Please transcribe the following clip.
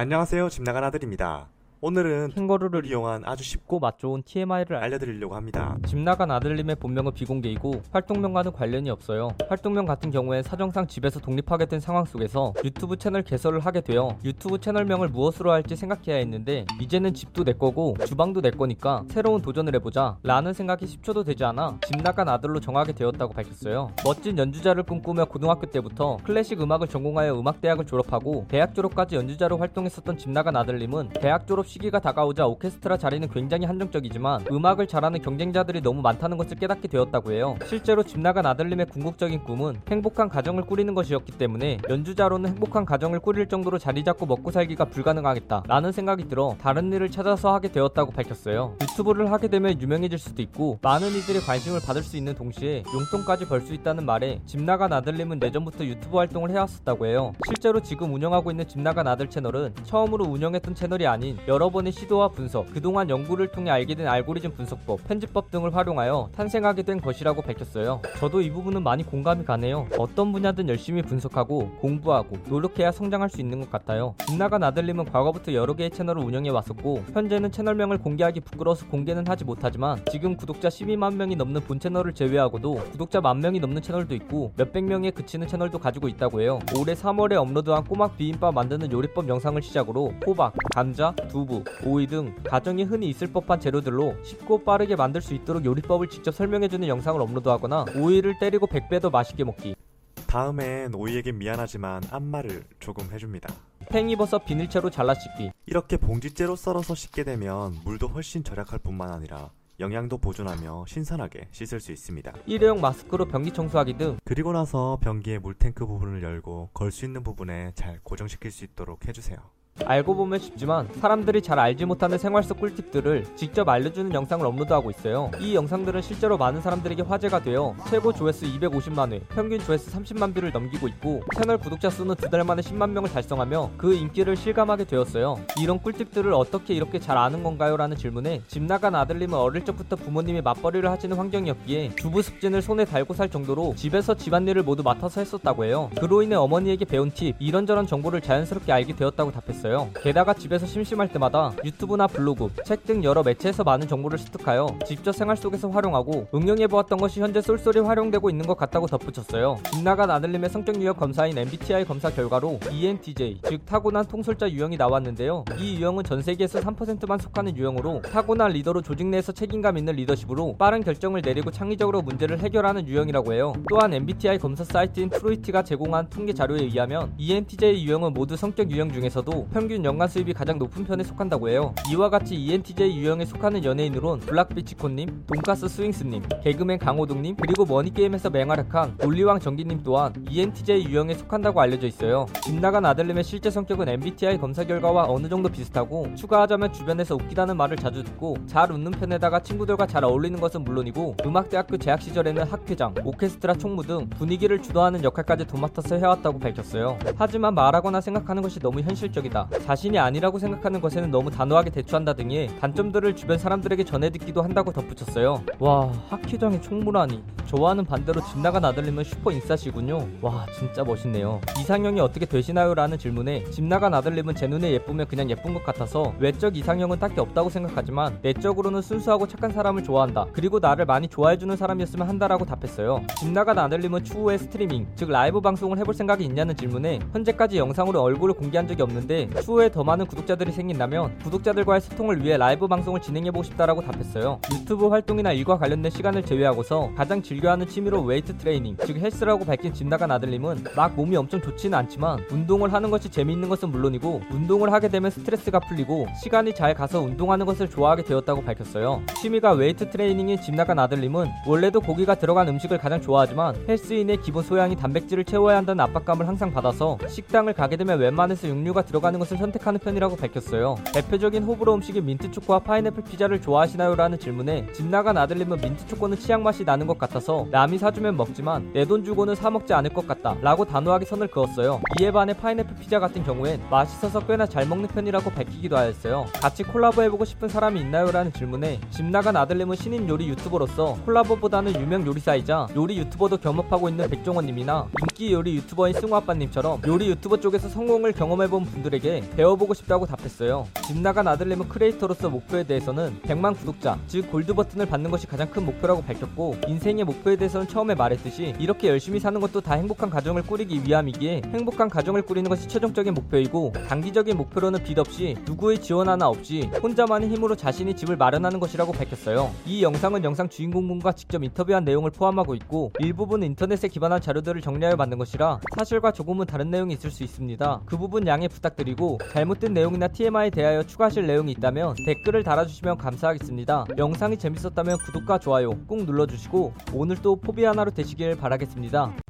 안녕하세요. 집 나간 아들입니다. 오늘은 캥거루를 이용한 아주 쉽고 맛 좋은 TMI를 알 알려드리려고 합니다. 집 나간 아들님의 본명은 비공개이고 활동명과는 관련이 없어요. 활동명 같은 경우엔 사정상 집에서 독립하게 된 상황 속에서 유튜브 채널 개설을 하게 되어 유튜브 채널명을 무엇으로 할지 생각해야 했는데 이제는 집도 내 거고 주방도 내 거니까 새로운 도전을 해보자 라는 생각이 10초도 되지 않아 집 나간 아들로 정하게 되었다고 밝혔어요. 멋진 연주자를 꿈꾸며 고등학교 때부터 클래식 음악을 전공하여 음악대학을 졸업하고 대학 졸업까지 연주자로 활동했었던 집 나간 아들님은 대학 졸업 시기가 다가오자 오케스트라 자리는 굉장히 한정적이지만 음악을 잘하는 경쟁자들이 너무 많다는 것을 깨닫게 되었다고 해요. 실제로 집 나간 아들님의 궁극적인 꿈은 행복한 가정을 꾸리는 것이었기 때문에 연주자로는 행복한 가정을 꾸릴 정도로 자리 잡고 먹고 살기가 불가능하겠다 라는 생각이 들어 다른 일을 찾아서 하게 되었다고 밝혔어요. 유튜브를 하게 되면 유명해질 수도 있고 많은 이들의 관심을 받을 수 있는 동시에 용돈까지 벌 수 있다는 말에 집 나간 아들님은 예전부터 유튜브 활동을 해왔었다고 해요. 실제로 지금 운영하고 있는 집 나간 아들 채널은 처음으로 운영했던 채널이 아닌 여러 번의 시도와 분석, 그동안 연구를 통해 알게 된 알고리즘 분석법, 편집법 등을 활용하여 탄생하게 된 것이라고 밝혔어요. 저도 이 부분은 많이 공감이 가네요. 어떤 분야든 열심히 분석하고 공부하고 노력해야 성장할 수 있는 것 같아요. 집 나간 아들님은 과거부터 여러 개의 채널을 운영해 왔었고 현재는 채널명을 공개하기 부끄러워서 공개는 하지 못하지만 지금 구독자 12만 명이 넘는 본 채널을 제외하고도 구독자 만 명이 넘는 채널도 있고 몇백 명에 그치는 채널도 가지고 있다고 해요. 올해 3월에 업로드한 꼬막 비빔밥 만드는 요리법 영상을 시작으로 호박, 감자, 두부, 오이 등 가정에 흔히 있을 법한 재료들로 쉽고 빠르게 만들 수 있도록 요리법을 직접 설명해주는 영상을 업로드하거나 오이를 때리고 100배 더 맛있게 먹기 다음엔 오이에게 미안하지만 안마를 조금 해줍니다. 팽이버섯 비닐채로 잘라 씻기 이렇게 봉지째로 썰어서 씻게 되면 물도 훨씬 절약할 뿐만 아니라 영양도 보존하며 신선하게 씻을 수 있습니다. 일회용 마스크로 변기 청소하기 등 그리고 나서 변기의 물탱크 부분을 열고 걸 수 있는 부분에 잘 고정시킬 수 있도록 해주세요. 알고 보면 쉽지만 사람들이 잘 알지 못하는 생활 속 꿀팁들을 직접 알려주는 영상을 업로드하고 있어요. 이 영상들은 실제로 많은 사람들에게 화제가 되어 최고 조회수 250만 회, 평균 조회수 30만 view를 넘기고 있고 채널 구독자 수는 두 달 만에 10만 명을 달성하며 그 인기를 실감하게 되었어요. 이런 꿀팁들을 어떻게 이렇게 잘 아는 건가요? 라는 질문에 집 나간 아들님은 어릴 적부터 부모님이 맞벌이를 하시는 환경이었기에 주부 습진을 손에 달고 살 정도로 집에서 집안일을 모두 맡아서 했었다고 해요. 그로 인해 어머니에게 배운 팁, 이런저런 정보를 자연스럽게 알게 되었다고 답했어요. 게다가 집에서 심심할 때마다 유튜브나 블로그, 책 등 여러 매체에서 많은 정보를 습득하여 직접 생활 속에서 활용하고 응용해보았던 것이 현재 쏠쏠히 활용되고 있는 것 같다고 덧붙였어요. 집 나간 아들님의 성격 유형 검사인 MBTI 검사 결과로 ENTJ, 즉 타고난 통솔자 유형이 나왔는데요. 이 유형은 전 세계에서 3%만 속하는 유형으로 타고난 리더로 조직 내에서 책임감 있는 리더십으로 빠른 결정을 내리고 창의적으로 문제를 해결하는 유형이라고 해요. 또한 MBTI 검사 사이트인 Truity가 제공한 통계 자료에 의하면 ENTJ 유형은 모든 성격 유형 중에서도 평균 연간 수입이 가장 높은 편에 속한다고 해요. 이와 같이 ENTJ 유형에 속하는 연예인으론 블락비 지코님, 돈가스 스윙스님, 개그맨 강호동님, 그리고 머니게임에서 맹활약한 논리왕 전기님 또한 ENTJ 유형에 속한다고 알려져 있어요. 집 나간 아들님의 실제 성격은 MBTI 검사 결과와 어느 정도 비슷하고 추가하자면 주변에서 웃기다는 말을 자주 듣고 잘 웃는 편에다가 친구들과 잘 어울리는 것은 물론이고 음악대학교 재학 시절에는 학회장, 오케스트라 총무 등 분위기를 주도하는 역할까지 도맡아서 해왔다고 밝혔어요. 하지만 말하거나 생각하는 것이 너무 현실적이다. 자신이 아니라고 생각하는 것에는 너무 단호하게 대처한다 등의 단점들을 주변 사람들에게 전해 듣기도 한다고 덧붙였어요. 와, 학회장의 총무라니. 저와는 반대로 집 나간 아들님은 슈퍼 인싸시군요. 와, 진짜 멋있네요. 이상형이 어떻게 되시나요? 라는 질문에 집 나간 아들님은 제 눈에 예쁘면 그냥 예쁜 것 같아서 외적 이상형은 딱히 없다고 생각하지만 내적으로는 순수하고 착한 사람을 좋아한다. 그리고 나를 많이 좋아해주는 사람이었으면 한다라고 답했어요. 집 나간 아들님은 추후에 스트리밍, 즉 라이브 방송을 해볼 생각이 있냐는 질문에 현재까지 영상으로 얼굴을 공개한 적이 없는데 추후에 더 많은 구독자들이 생긴다면 구독자들과의 소통을 위해 라이브 방송을 진행해보고 싶다라고 답했어요. 유튜브 활동이나 일과 관련된 시간을 제외하고서 가장 즐겨하는 취미로 웨이트 트레이닝, 즉 헬스라고 밝힌 집 나간 아들님은 막 몸이 엄청 좋지는 않지만 운동을 하는 것이 재미있는 것은 물론이고 운동을 하게 되면 스트레스가 풀리고 시간이 잘 가서 운동하는 것을 좋아하게 되었다고 밝혔어요. 취미가 웨이트 트레이닝인 집 나간 아들님은 원래도 고기가 들어간 음식을 가장 좋아하지만 헬스인의 기본 소양이 단백질을 채워야 한다는 압박감을 항상 받아서 식당을 가게 되면 웬만해서 육류가 들어가는 것을 선택하는 편이라고 밝혔어요. 대표적인 호불호 음식인 민트초코와 파인애플 피자를 좋아하시나요? 라는 질문에 집 나간 아들님은 민트초코는 치약 맛이 나는 것 같아서 남이 사주면 먹지만 내 돈 주고는 사 먹지 않을 것 같다 라고 단호하게 선을 그었어요. 이에 반해 파인애플 피자 같은 경우엔 맛있어서 꽤나 잘 먹는 편이라고 밝히기도 하였어요. 같이 콜라보 해보고 싶은 사람이 있나요? 라는 질문에 집 나간 아들님은 신인 요리 유튜버로서 콜라보보다는 유명 요리사이자 요리 유튜버도 겸업하고 있는 백종원님이나 인기 요리 유튜버인 승우 아빠님처럼 요리 유튜버 쪽에서 성공을 경험해본 분들에게 아들에게 배워보고 싶다고 답했어요. 집 나간 아들님은 크리에이터로서 목표에 대해서는 100만 구독자, 즉 골드 버튼을 받는 것이 가장 큰 목표라고 밝혔고 인생의 목표에 대해서는 처음에 말했듯이 이렇게 열심히 사는 것도 다 행복한 가정을 꾸리기 위함이기에 행복한 가정을 꾸리는 것이 최종적인 목표이고 단기적인 목표로는 빚 없이 누구의 지원 하나 없이 혼자만의 힘으로 자신이 집을 마련하는 것이라고 밝혔어요. 이 영상은 영상 주인공분과 직접 인터뷰한 내용을 포함하고 있고 일부분 인터넷에 기반한 자료들을 정리하여 만든 것이라 사실과 조금은 다른 내용이 있을 수 있습니다. 그 부분 양해 부탁드리고 잘못된 내용이나 TMI에 대하여 추가하실 내용이 있다면 댓글을 달아주시면 감사하겠습니다. 영상이 재밌었다면 구독과 좋아요 꾹 눌러주시고 오늘도 포비 하나로 되시길 바라겠습니다.